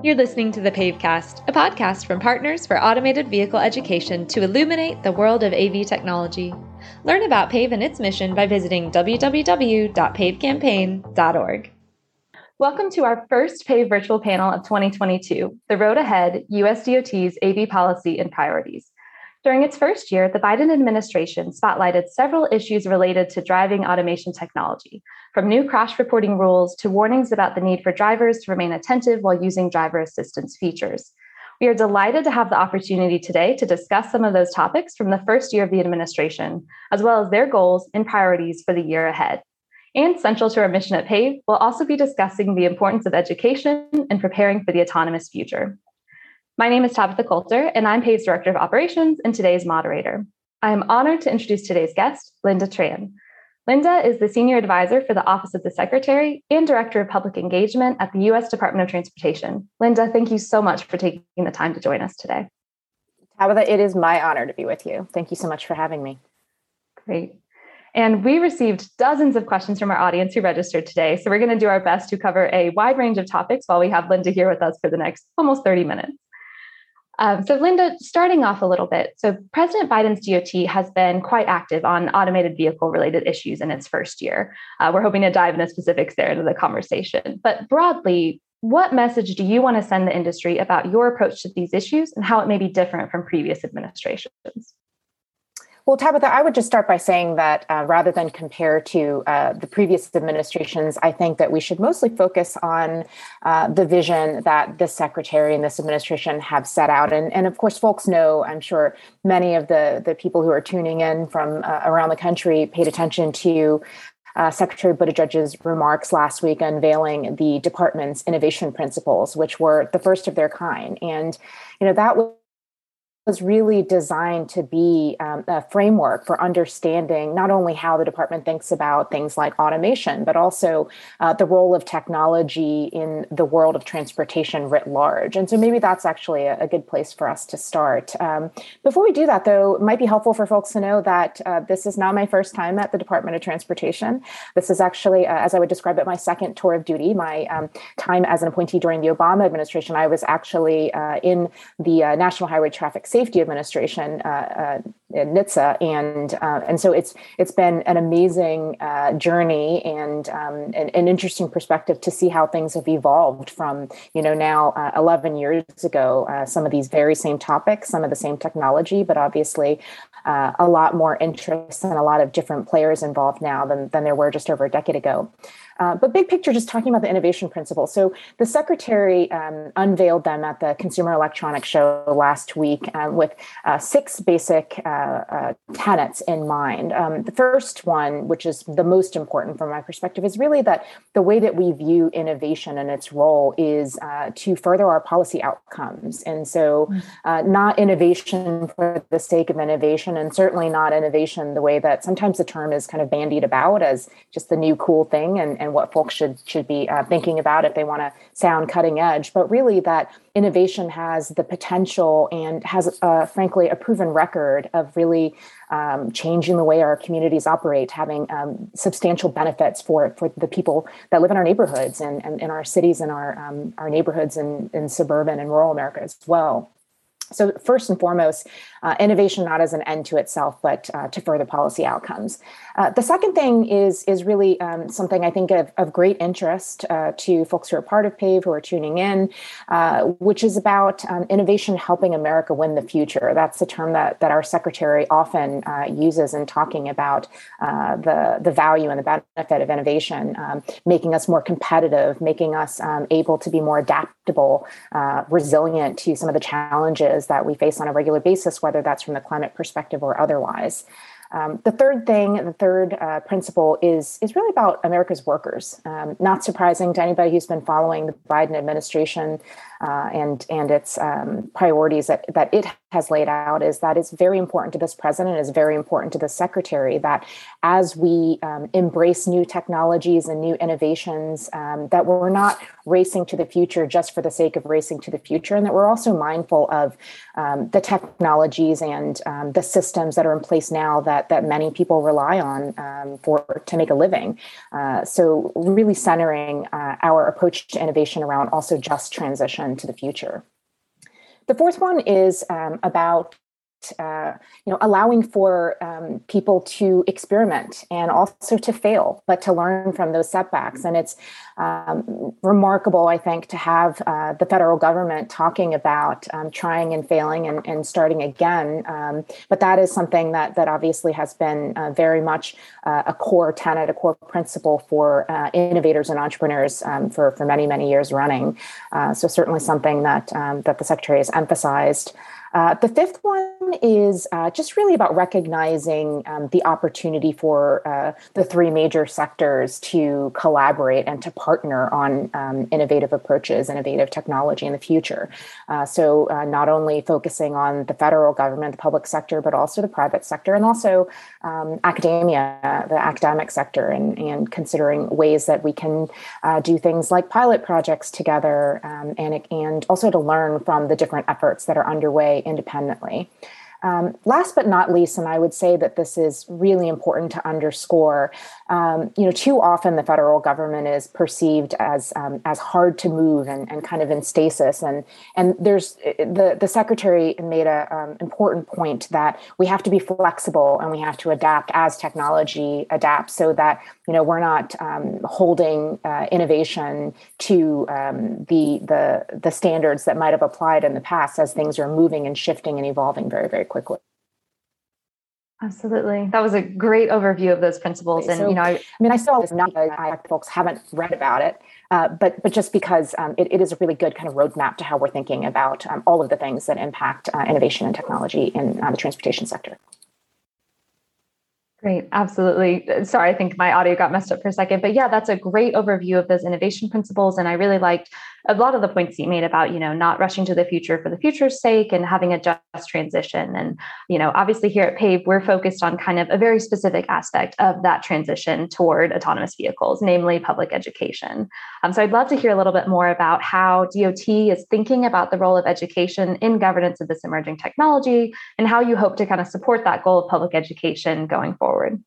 You're listening to the Pavecast, a podcast from Partners for Automated Vehicle Education to illuminate the world of AV technology. Learn about PAVE and its mission by visiting www.pavecampaign.org. Welcome to our first PAVE virtual panel of 2022, The Road Ahead, USDOT's AV Policy and Priorities. During its first year, the Biden administration spotlighted several issues related to driving automation technology, from new crash reporting rules to warnings about the need for drivers to remain attentive while using driver assistance features. We are delighted to have the opportunity today to discuss some of those topics from the first year of the administration, as well as their goals and priorities for the year ahead. And central to our mission at PAVE, we'll also be discussing the importance of education and preparing for the autonomous future. My name is Tabitha Colter, and I'm PAVE's Director of Operations and today's moderator. I am honored to introduce today's guest, Lynda Tran. Lynda is the Senior Advisor for the Office of the Secretary and Director of Public Engagement at the U.S. Department of Transportation. Lynda, thank you so much for taking the time to join us today. Tabitha, it is my honor to be with you. Thank you so much for having me. Great. And we received dozens of questions from our audience who registered today. So we're going to do our best to cover a wide range of topics while we have Lynda here with us for the next almost 30 minutes. Um, so, Lynda, starting off a little bit. So, President Biden's DOT has been quite active on automated vehicle related issues in its first year. Uh, we're hoping to dive into specifics there into the conversation. But broadly, what message do you want to send the industry about your approach to these issues and how it may be different from previous administrations? Well, Tabitha, I would just start by saying that uh, rather than compare to uh, the previous administrations, I think that we should mostly focus on uh, the vision that this secretary and this administration have set out. And, and of course, folks know, I'm sure many of the, the people who are tuning in from uh, around the country paid attention to uh, Secretary Buttigieg's remarks last week unveiling the department's innovation principles, which were the first of their kind. And, you know, that was really designed to be um, a framework for understanding not only how the department thinks about things like automation, but also uh, the role of technology in the world of transportation writ large. And so maybe that's actually a, a good place for us to start. Um, before we do that, though, it might be helpful for folks to know that uh, this is not my first time at the Department of Transportation. This is actually, uh, as I would describe it, my second tour of duty. My um, time as an appointee during the Obama administration, I was actually uh, in the uh, National Highway Traffic Safety Safety Administration, uh, uh, NHTSA, and uh, and so it's it's been an amazing uh, journey and um, an, an, interesting perspective to see how things have evolved from you know now uh, 11 years ago. Uh, some of these very same topics, some of the same technology, but obviously a lot more interest and a lot of different players involved now than than there were just over a decade ago. Uh, but big picture, just talking about the innovation principles. So the secretary um, unveiled them at the Consumer Electronics Show last week uh, with uh, six basic uh, uh, tenets in mind. Um, the first one, which is the most important from my perspective, is really that the way that we view innovation and its role is to further our policy outcomes. And so, not innovation for the sake of innovation, and certainly not innovation the way that sometimes the term is kind of bandied about as just the new cool thing and, and and what folks should should be uh, thinking about if they want to sound cutting edge but really that innovation has the potential and has uh, frankly a proven record of really um, changing the way our communities operate having um, substantial benefits for for the people that live in our neighborhoods and, in our cities and our um, our neighborhoods in, in suburban and rural america as well so, first and foremost, uh, innovation not as an end to itself, but uh, to further policy outcomes. Uh, the second thing is is really um, something I think of, of great interest uh, to folks who are part of PAVE who are tuning in, uh, which is about um, innovation helping America win the future. That's the term that that our secretary often uh, uses in talking about the the value and the benefit of innovation, um, making us more competitive, making us um, able to be more adaptable, resilient to some of the challenges challenges that we face on a regular basis, whether that's from the climate perspective or otherwise. Um, the third thing, the third uh, principle is is really about America's workers. Um, not surprising to anybody who's been following the Biden administration uh, and and its um, priorities that that it has laid out is that it's very important to this president is very important to the secretary that as we um, embrace new technologies and new innovations um, that we're not racing to the future just for the sake of racing to the future and that we're also mindful of um, the technologies and um, the systems that are in place now that that many people rely on um, for to make a living. Uh, so really centering uh, our approach to innovation around also just transition to the future. The fourth one is um, about uh, you know allowing for um, people to experiment and also to fail but to learn from those setbacks. And it's um, remarkable i think to have uh, the federal government talking about um, trying and failing and, and starting again. Um, but that is something that that obviously has been uh, very much uh, a core tenet a core principle for uh, innovators and entrepreneurs um, for for many many years running. Uh, so certainly something that um, that the secretary has emphasized uh, the fifth one is uh, just really about recognizing um, the opportunity for uh, the three major sectors to collaborate and to partner on um, innovative approaches, innovative technology in the future. Uh, so, uh, not only focusing on the federal government, the public sector, but also the private sector, and also um, academia, the academic sector, and, and considering ways that we can do things like pilot projects together, um, and, and also to learn from the different efforts that are underway independently. Um, last but not least, and I would say that this is really important to underscore, um, you know, too often the federal government is perceived as um, as hard to move and, and kind of in stasis. And and there's the the secretary made a um, important point that we have to be flexible and we have to adapt as technology adapts, so that you know we're not um, holding uh, innovation to um, the the the standards that might have applied in the past as things are moving and shifting and evolving very very quickly. Absolutely. That was a great overview of those principles. And, so, you know, I, I mean, I saw this not I, folks haven't read about it, uh, but, but just because um, it, it is a really good kind of roadmap to how we're thinking about um, all of the things that impact uh, innovation and technology in uh, the transportation sector. Great, absolutely. Uh, sorry, I think my audio got messed up for a second, but yeah, that's a great overview of those innovation principles. And I really liked a lot of the points you made about you know not rushing to the future for the future's sake and having a just transition. And you know obviously here at pave we're focused on kind of a very specific aspect of that transition toward autonomous vehicles namely public education. Um, so i'd love to hear a little bit more about how dot is thinking about the role of education in governance of this emerging technology and how you hope to kind of support that goal of public education going forward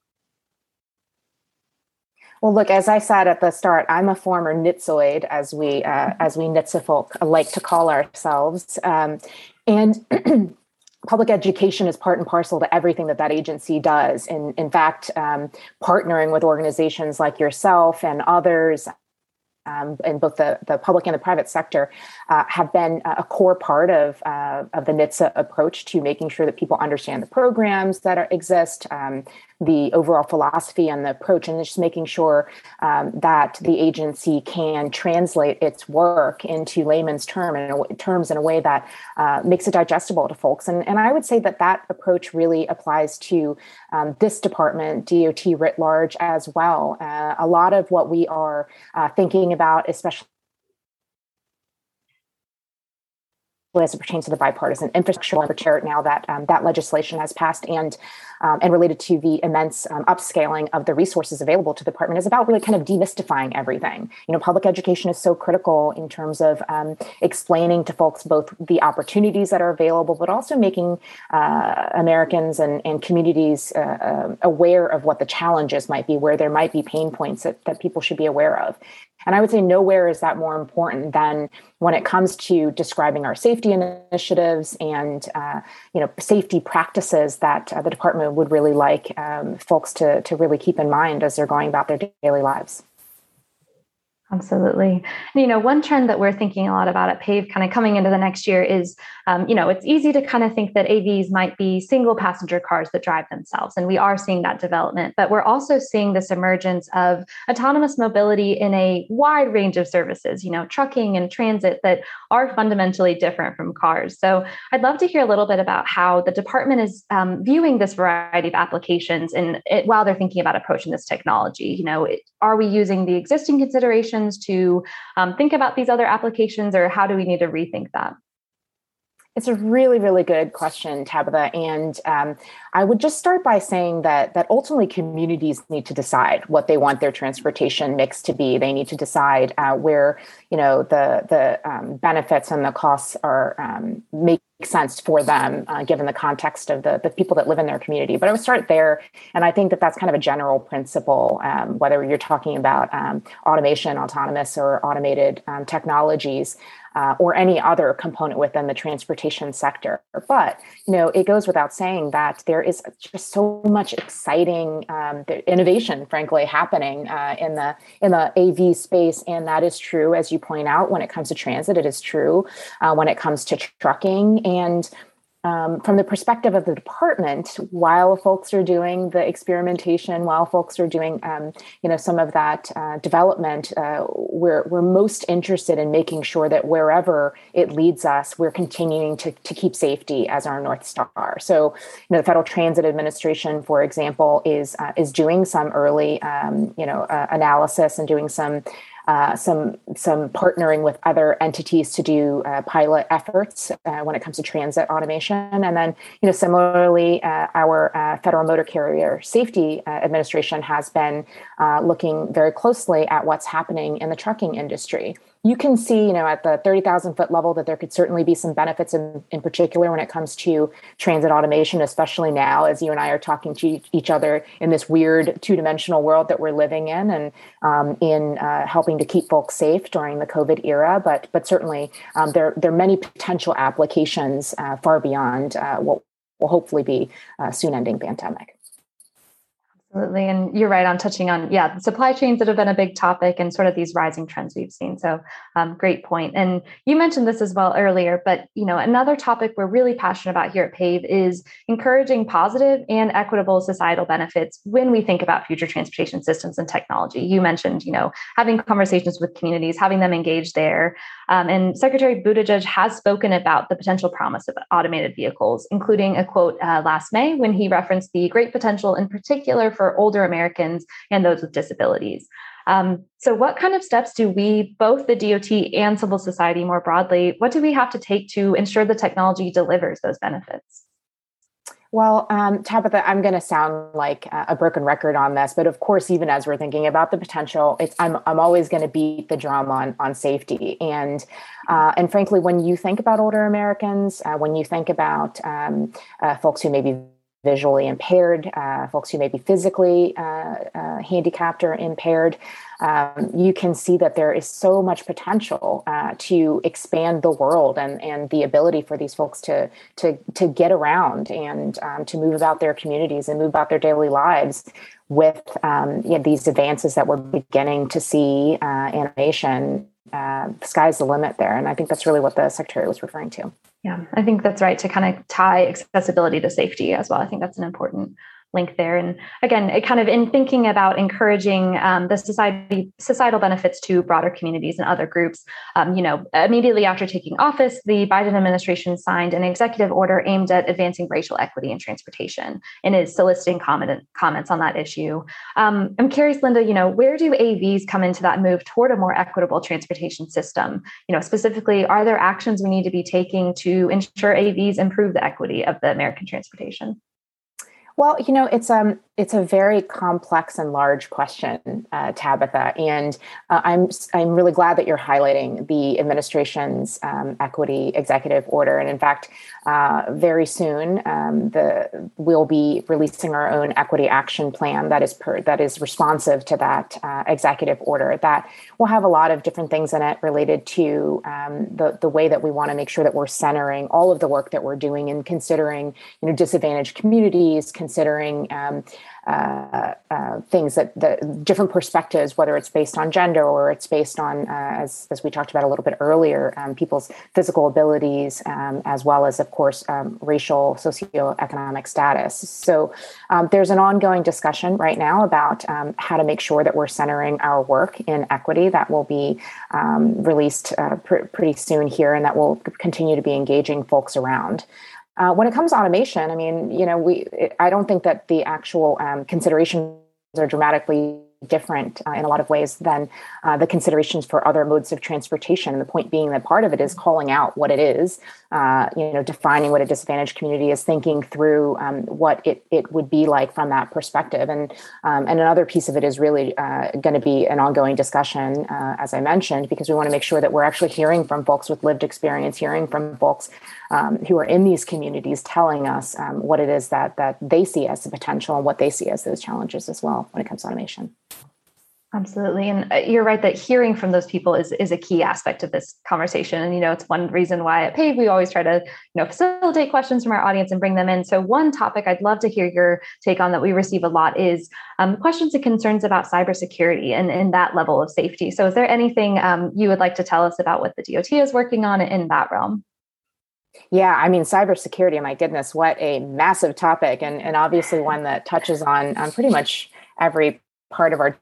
well, look, as I said at the start, I'm a former Nitzoid, as we uh, as we NHTSA folk like to call ourselves, um, and. public education is part and parcel to everything that that agency does. In, in fact, um, partnering with organizations like yourself and others um, in both the, the public and the private sector uh, have been a core part of, uh, of the NHTSA approach to making sure that people understand the programs that are, exist, um, the overall philosophy and the approach, and just making sure um, that the agency can translate its work into layman's term in terms in a way that uh, makes it digestible to folks. And, and I would say that that approach really applies to um, this department, DOT writ large, as well. Uh, a lot of what we are uh, thinking about, especially as it pertains to the bipartisan infrastructure now that um, that legislation has passed and um, and related to the immense um, upscaling of the resources available to the department is about really kind of demystifying everything. You know, public education is so critical in terms of um, explaining to folks both the opportunities that are available, but also making uh, Americans and, and communities uh, uh, aware of what the challenges might be, where there might be pain points that, that people should be aware of. And I would say nowhere is that more important than when it comes to describing our safety initiatives and uh, you know safety practices that uh, the department would really like um, folks to to really keep in mind as they're going about their daily lives. Absolutely. You know, one trend that we're thinking a lot about at PAVE kind of coming into the next year is, um, you know, it's easy to kind of think that AVs might be single passenger cars that drive themselves. And we are seeing that development, but we're also seeing this emergence of autonomous mobility in a wide range of services, you know, trucking and transit that are fundamentally different from cars. So I'd love to hear a little bit about how the department is um, viewing this variety of applications and while they're thinking about approaching this technology. You know, it, are we using the existing considerations? To um, think about these other applications, or how do we need to rethink that? It's a really, really good question, Tabitha. And um, I would just start by saying that that ultimately communities need to decide what they want their transportation mix to be. They need to decide uh, where you know the the um, benefits and the costs are um, making sense for them uh, given the context of the, the people that live in their community but i would start there and i think that that's kind of a general principle um, whether you're talking about um, automation autonomous or automated um, technologies uh, or any other component within the transportation sector. But you know, it goes without saying that there is just so much exciting um, innovation, frankly, happening uh, in the in the AV space, and that is true, as you point out, when it comes to transit. It is true uh, when it comes to trucking and um, from the perspective of the department, while folks are doing the experimentation, while folks are doing, um, you know, some of that uh, development, uh, we're we're most interested in making sure that wherever it leads us, we're continuing to to keep safety as our north star. So, you know, the Federal Transit Administration, for example, is uh, is doing some early, um, you know, uh, analysis and doing some uh, some some partnering with other entities to do uh, pilot efforts uh, when it comes to transit automation, and then you know similarly, uh, our Federal Motor Carrier Safety Administration has been looking very closely at what's happening in the trucking industry you can see, you know, at the 30,000 foot level that there could certainly be some benefits in, in particular when it comes to transit automation, especially now as you and I are talking to each other in this weird two dimensional world that we're living in and um, in uh, helping to keep folks safe during the COVID era. But, but certainly um, there, there are many potential applications uh, far beyond uh, what will hopefully be a soon ending pandemic. Absolutely. And you're right on touching on, yeah, supply chains that have been a big topic and sort of these rising trends we've seen. So um, great point. And you mentioned this as well earlier, but you know, another topic we're really passionate about here at PAVE is encouraging positive and equitable societal benefits when we think about future transportation systems and technology. You mentioned, you know, having conversations with communities, having them engage there. Um, and Secretary Buttigieg has spoken about the potential promise of automated vehicles, including a quote uh, last May when he referenced the great potential in particular for older Americans and those with disabilities. Um, so, what kind of steps do we, both the DOT and civil society more broadly, what do we have to take to ensure the technology delivers those benefits? Well, um, Tabitha, I'm going to sound like a broken record on this, but of course, even as we're thinking about the potential, it's I'm I'm always going to beat the drum on on safety, and uh, and frankly, when you think about older Americans, uh, when you think about um, uh, folks who may be visually impaired, uh, folks who may be physically uh, uh, handicapped or impaired, um, you can see that there is so much potential uh, to expand the world and, and the ability for these folks to to to get around and um, to move about their communities and move about their daily lives with um, you know, these advances that we're beginning to see uh, animation uh, the sky's the limit there. And I think that's really what the secretary was referring to. Yeah, I think that's right to kind of tie accessibility to safety as well. I think that's an important link there. And again, it kind of in thinking about encouraging um, the society societal benefits to broader communities and other groups. Um, you know, immediately after taking office, the Biden administration signed an executive order aimed at advancing racial equity in transportation and is soliciting comment, comments on that issue. Um, I'm curious, Lynda. You know, where do AVs come into that move toward a more equitable transportation system? You know, specifically, are there actions we need to be taking to ensure AVs improve the equity of the American transportation? Well, you know, it's um it's a very complex and large question, uh, Tabitha, and uh, I'm I'm really glad that you're highlighting the administration's um, equity executive order. And in fact, uh, very soon, um, the we'll be releasing our own equity action plan that is per, that is responsive to that uh, executive order. That will have a lot of different things in it related to um, the the way that we want to make sure that we're centering all of the work that we're doing and considering you know disadvantaged communities, considering um, uh, uh, things that the different perspectives, whether it's based on gender or it's based on, uh, as, as we talked about a little bit earlier, um, people's physical abilities, um, as well as, of course, um, racial, socioeconomic status. So um, there's an ongoing discussion right now about how to make sure that we're centering our work in equity that will be released uh, pr- pretty soon here and that will continue to be engaging folks around. Uh, when it comes to automation, I mean, you know, we I don't think that the actual um, considerations are dramatically different uh, in a lot of ways than uh, the considerations for other modes of transportation. And the point being that part of it is calling out what it is, uh, you know, defining what a disadvantaged community is, thinking through um, what it, it would be like from that perspective. And um, and another piece of it is really uh, going to be an ongoing discussion, uh, as I mentioned, because we want to make sure that we're actually hearing from folks with lived experience, hearing from folks um, who are in these communities, telling us um, what it is that that they see as the potential and what they see as those challenges as well when it comes to automation. Absolutely. And uh, you're right that hearing from those people is, is a key aspect of this conversation. And, you know, it's one reason why at PAVE, we always try to, you know, facilitate questions from our audience and bring them in. So one topic I'd love to hear your take on that we receive a lot is um, questions and concerns about cybersecurity and, and that level of safety. So is there anything um, you would like to tell us about what the DOT is working on in that realm? Yeah, I mean, cybersecurity, my goodness, what a massive topic. And, and obviously one that touches on, on pretty much every part of our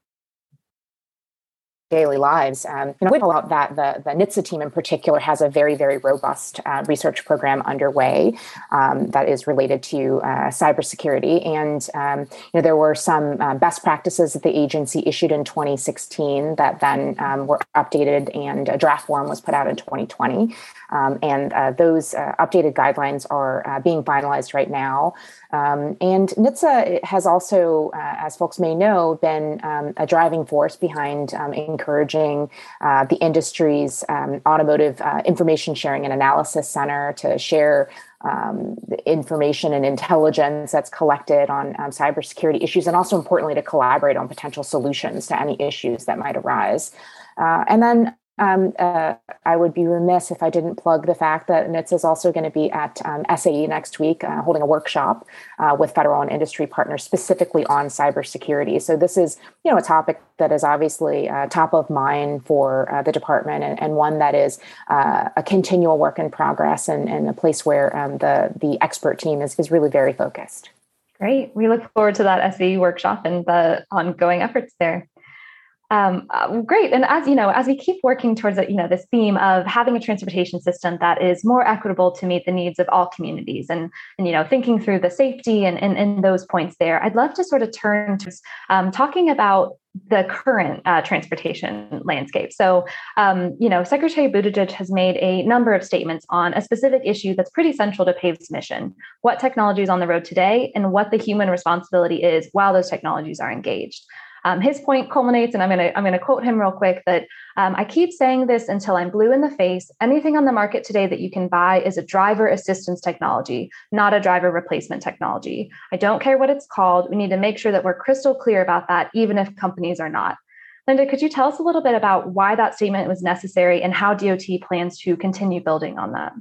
daily lives. Um, you know, we call out that the, the NHTSA team in particular has a very, very robust uh, research program underway um, that is related to uh, cybersecurity. And, um, you know, there were some uh, best practices that the agency issued in 2016 that then um, were updated and a draft form was put out in 2020. Um, and uh, those uh, updated guidelines are uh, being finalized right now. Um, and NHTSA has also, uh, as folks may know, been um, a driving force behind um, encouraging uh, the industry's um, automotive uh, information sharing and analysis center to share um, information and intelligence that's collected on um, cybersecurity issues, and also importantly to collaborate on potential solutions to any issues that might arise. Uh, and then um, uh, I would be remiss if I didn't plug the fact that NHTSA is also going to be at um, SAE next week, uh, holding a workshop uh, with federal and industry partners specifically on cybersecurity. So this is, you know, a topic that is obviously uh, top of mind for uh, the department, and, and, one that is uh, a continual work in progress, and, and a place where um, the the expert team is is really very focused. Great. We look forward to that SAE workshop and the ongoing efforts there. Um, uh, great. And as you know, as we keep working towards you know this theme of having a transportation system that is more equitable to meet the needs of all communities, and, and you know thinking through the safety and, and, and those points there, I'd love to sort of turn to um, talking about the current uh, transportation landscape. So, um, you know, Secretary Buttigieg has made a number of statements on a specific issue that's pretty central to PAVE's mission: what technology is on the road today, and what the human responsibility is while those technologies are engaged. Um, his point culminates, and I'm going to I'm going to quote him real quick that um, I keep saying this until I'm blue in the face. Anything on the market today that you can buy is a driver assistance technology, not a driver replacement technology. I don't care what it's called. We need to make sure that we're crystal clear about that, even if companies are not. Lynda, could you tell us a little bit about why that statement was necessary and how DOT plans to continue building on that?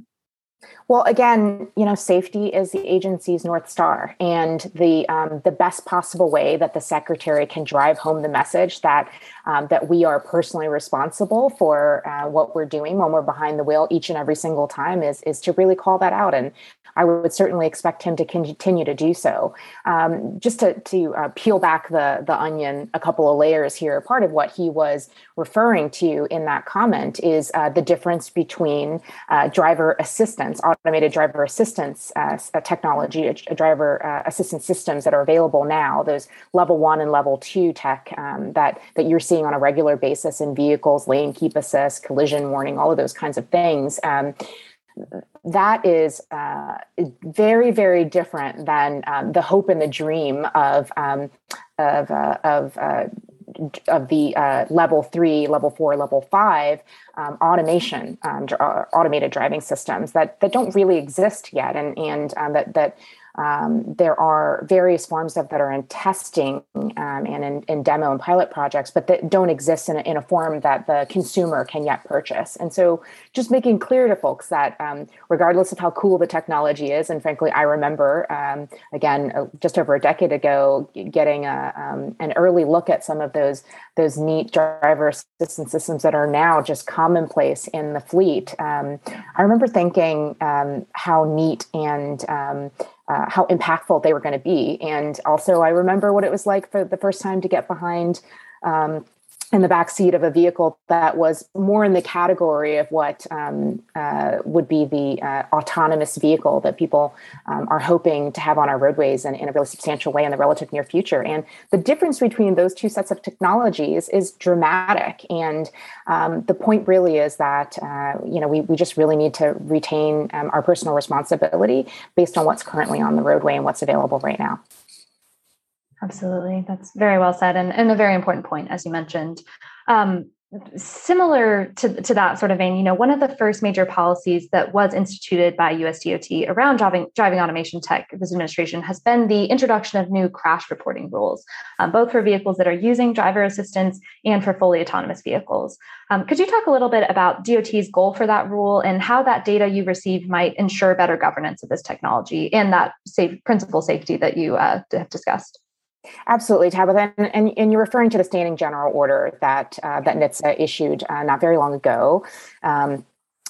Well, again, you know, safety is the agency's north star, and the um, the best possible way that the secretary can drive home the message that um, that we are personally responsible for uh, what we're doing when we're behind the wheel each and every single time is is to really call that out and I would certainly expect him to continue to do so. Um, just to, to uh, peel back the, the onion a couple of layers here, part of what he was referring to in that comment is uh, the difference between uh, driver assistance, automated driver assistance uh, technology, driver uh, assistance systems that are available now, those level one and level two tech um, that, that you're seeing on a regular basis in vehicles, lane keep assist, collision warning, all of those kinds of things. Um, that is uh, very, very different than um, the hope and the dream of um, of uh, of uh, of the uh, level three, level four, level five um, automation, um, automated driving systems that that don't really exist yet, and and um, that that um, there are various forms of that are in testing um, and in, in, demo and pilot projects, but that don't exist in a, in a, form that the consumer can yet purchase. And so, just making clear to folks that um, regardless of how cool the technology is, and frankly, I remember um, again uh, just over a decade ago getting a, um, an early look at some of those those neat driver assistance systems that are now just commonplace in the fleet. Um, I remember thinking how neat and uh, how impactful they were going to be. And also, I remember what it was like for the first time to get behind um, in the back seat of a vehicle that was more in the category of what um, uh, would be the uh, autonomous vehicle that people um, are hoping to have on our roadways in, in, a really substantial way in the relative near future. And the difference between those two sets of technologies is dramatic. And um, the point really is that uh, you know we, we just really need to retain um, our personal responsibility based on what's currently on the roadway and what's available right now. Absolutely. That's very well said and, and a very important point, as you mentioned. Um, similar to, to that sort of vein, you know, one of the first major policies that was instituted by USDOT around driving, driving automation tech this administration has been the introduction of new crash reporting rules, um, both for vehicles that are using driver assistance and for fully autonomous vehicles. Um, could you talk a little bit about DOT's goal for that rule and how that data you receive might ensure better governance of this technology and that safe principal safety that you uh, have discussed? Absolutely, Tabitha, and, and, and, you're referring to the standing general order that uh, that NHTSA issued uh, not very long ago. Um,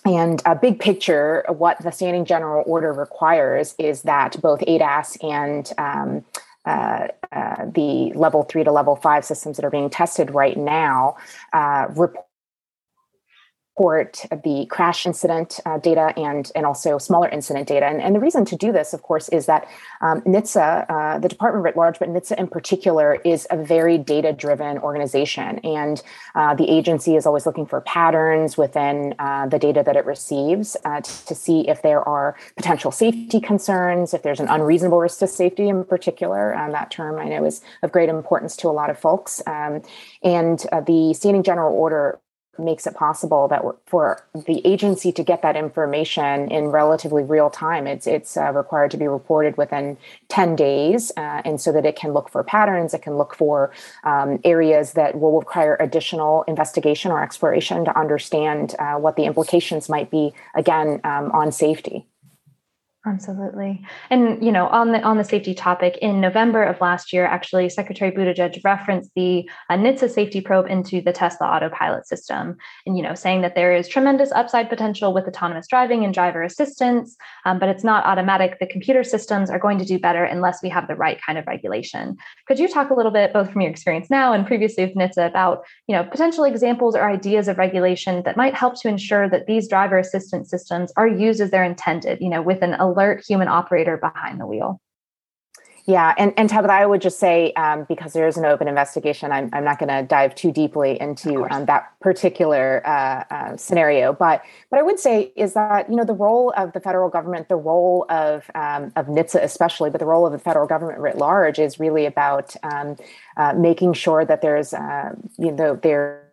and a big picture, what the standing general order requires is that both ADAS and um, uh, uh, the level three to level five systems that are being tested right now uh, report report the crash incident uh, data and, and also smaller incident data. And, and the reason to do this, of course, is that um, NHTSA, uh, the department writ large, but NHTSA in particular, is a very data driven organization. And uh, the agency is always looking for patterns within uh, the data that it receives uh, to, to see if there are potential safety concerns, if there's an unreasonable risk to safety in particular. Um, that term I know is of great importance to a lot of folks. Um, and uh, the standing general order makes it possible that for the agency to get that information in relatively real time it's it's uh, required to be reported within 10 days uh, and so that it can look for patterns it can look for um, areas that will require additional investigation or exploration to understand uh, what the implications might be again um, on safety Absolutely. And you know, on the on the safety topic, in November of last year, actually, Secretary Buttigieg referenced the uh, NHTSA safety probe into the Tesla autopilot system, and you know, saying that there is tremendous upside potential with autonomous driving and driver assistance, um, but it's not automatic. The computer systems are going to do better unless we have the right kind of regulation. Could you talk a little bit, both from your experience now and previously with NHTSA, about you know potential examples or ideas of regulation that might help to ensure that these driver assistance systems are used as they're intended, you know, with an alert human operator behind the wheel. Yeah, and, and Tabitha, I would just say um, because there is an open investigation, I'm, I'm not going to dive too deeply into um, that particular uh, uh, scenario. But what I would say is that you know the role of the federal government, the role of um, of NHTSA especially, but the role of the federal government writ large is really about um, uh, making sure that there's uh, you know there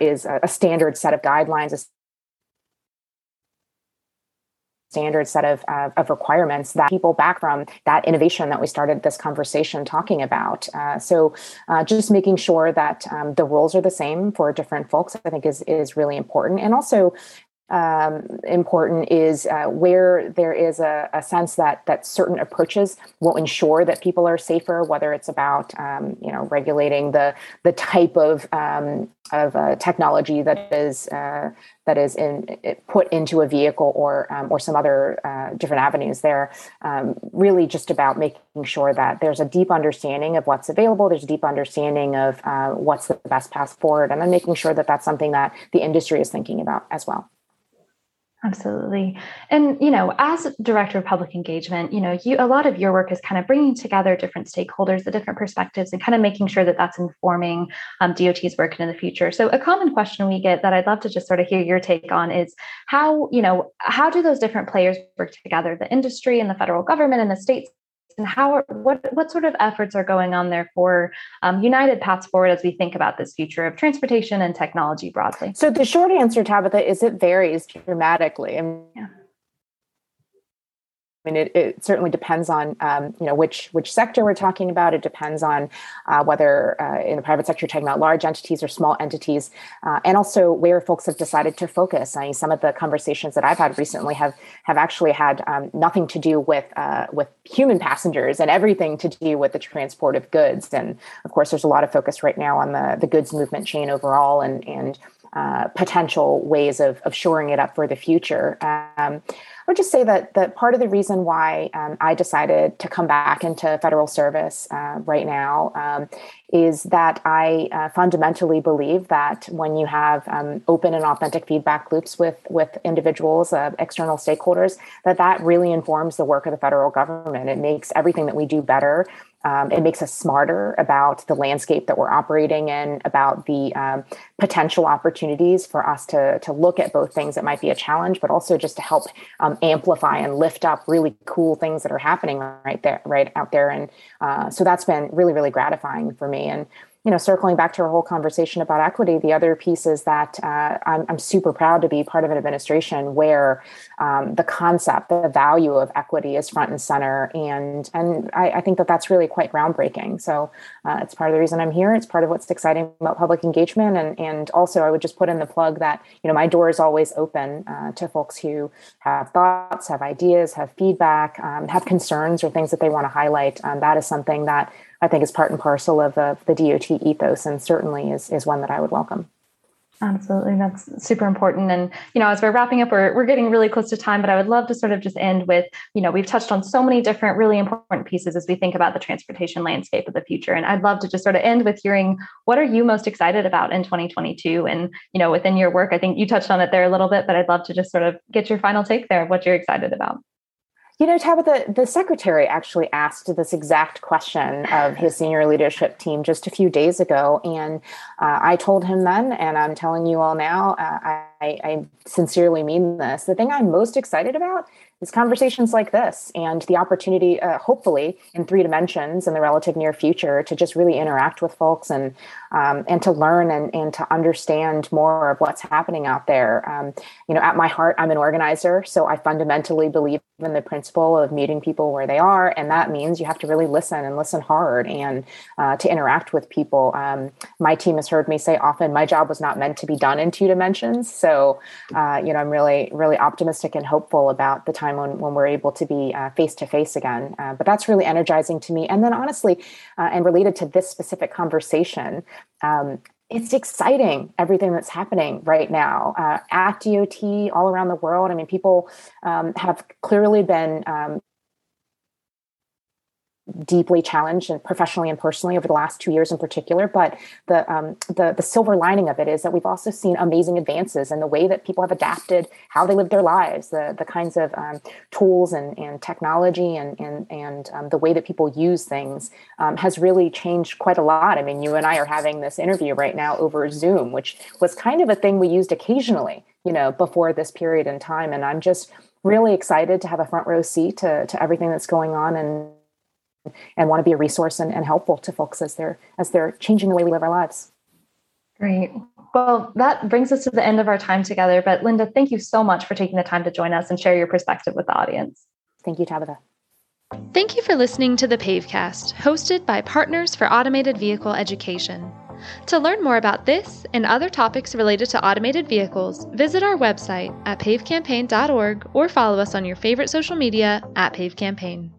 is a standard set of guidelines, standard set of, uh, of requirements that people back from that innovation that we started this conversation talking about. Uh, so uh, just making sure that um, the rules are the same for different folks, I think is, is really important. And also um, important is uh, where there is a, a, sense that that certain approaches will ensure that people are safer, whether it's about um, you know regulating the the type of um, of uh, technology that is uh, that is in put into a vehicle or um, or some other uh, different avenues. There, um, really just about making sure that there's a deep understanding of what's available. There's a deep understanding of uh, what's the best path forward, and then making sure that that's something that the industry is thinking about as well. Absolutely. And, you know, as director of public engagement, you know, you, a lot of your work is kind of bringing together different stakeholders, the different perspectives, and kind of making sure that that's informing um, DOT's work in the future. So a common question we get that I'd love to just sort of hear your take on is how, you know, how do those different players work together, the industry and the federal government and the states and how are, what what sort of efforts are going on there for um, united paths forward as we think about this future of transportation and technology broadly? So the short answer tabitha is it varies dramatically. And yeah mean, it, it certainly depends on um, you know which which sector we're talking about. It depends on uh, whether uh, in the private sector you're talking about large entities or small entities, uh, and also where folks have decided to focus. I mean, some of the conversations that I've had recently have have actually had um, nothing to do with uh, with human passengers and everything to do with the transport of goods. And of course, there's a lot of focus right now on the the goods movement chain overall, and and uh, potential ways of, of shoring it up for the future. Um, I would just say that that part of the reason why um, I decided to come back into federal service uh, right now um, is that I uh, fundamentally believe that when you have um, open and authentic feedback loops with with individuals, uh, external stakeholders, that that really informs the work of the federal government. It makes everything that we do better. Um, it makes us smarter about the landscape that we're operating in, about the um, potential opportunities for us to, to look at both things that might be a challenge, but also just to help um, amplify and lift up really cool things that are happening right there, right out there. And uh, so that's been really, really gratifying for me. And you know, circling back to our whole conversation about equity, the other piece is that uh, I'm, I'm, super proud to be part of an administration where um, the concept, the value of equity is front and center, and and I, I think that that's really quite groundbreaking. So uh, it's part of the reason I'm here. It's part of what's exciting about public engagement, and and also I would just put in the plug that you know my door is always open uh, to folks who have thoughts, have ideas, have feedback, um, have concerns or things that they want to highlight. Um, that is something that I think is part and parcel of uh, the, the DOT ethos and certainly is, is one that I would welcome. Absolutely. That's super important. And, you know, as we're wrapping up, we're, we're getting really close to time, but I would love to sort of just end with, you know, we've touched on so many different really important pieces as we think about the transportation landscape of the future. And I'd love to just sort of end with hearing what are you most excited about in 2022? And, you know, within your work, I think you touched on it there a little bit, but I'd love to just sort of get your final take there of what you're excited about. You know, Tabitha, the secretary actually asked this exact question of his senior leadership team just a few days ago. And uh, I told him then, and I'm telling you all now, uh, I, I sincerely mean this. The thing I'm most excited about is conversations like this and the opportunity, uh, hopefully, in three dimensions in the relative near future, to just really interact with folks and um, and to learn and, and to understand more of what's happening out there. Um, you know, at my heart, I'm an organizer, so I fundamentally believe in the principle of meeting people where they are, and that means you have to really listen and listen hard and uh, to interact with people. Um, my team has heard me say often, my job was not meant to be done in two dimensions. So, uh, you know, I'm really, really optimistic and hopeful about the time when, when we're able to be face to face again. Uh, but that's really energizing to me. And then, honestly, uh, and related to this specific conversation, um, it's exciting everything that's happening right now uh, at DOT all around the world. I mean, people um, have clearly been um, deeply challenged and professionally and personally over the last two years in particular. But the, um, the the silver lining of it is that we've also seen amazing advances in the way that people have adapted how they live their lives, the the kinds of um, tools and, and technology and and and um, the way that people use things um, has really changed quite a lot. I mean, you and I are having this interview right now over Zoom, which was kind of a thing we used occasionally, you know, before this period in time. And I'm just really excited to have a front row seat to, to everything that's going on and and want to be a resource and, and helpful to folks as they're as they're changing the way we live our lives. Great. Well, that brings us to the end of our time together. But Lynda, thank you so much for taking the time to join us and share your perspective with the audience. Thank you, Tabitha. Thank you for listening to the Pavecast, hosted by Partners for Automated Vehicle Education. To learn more about this and other topics related to automated vehicles, visit our website at pavecampaign.org or follow us on your favorite social media at PaveCampaign.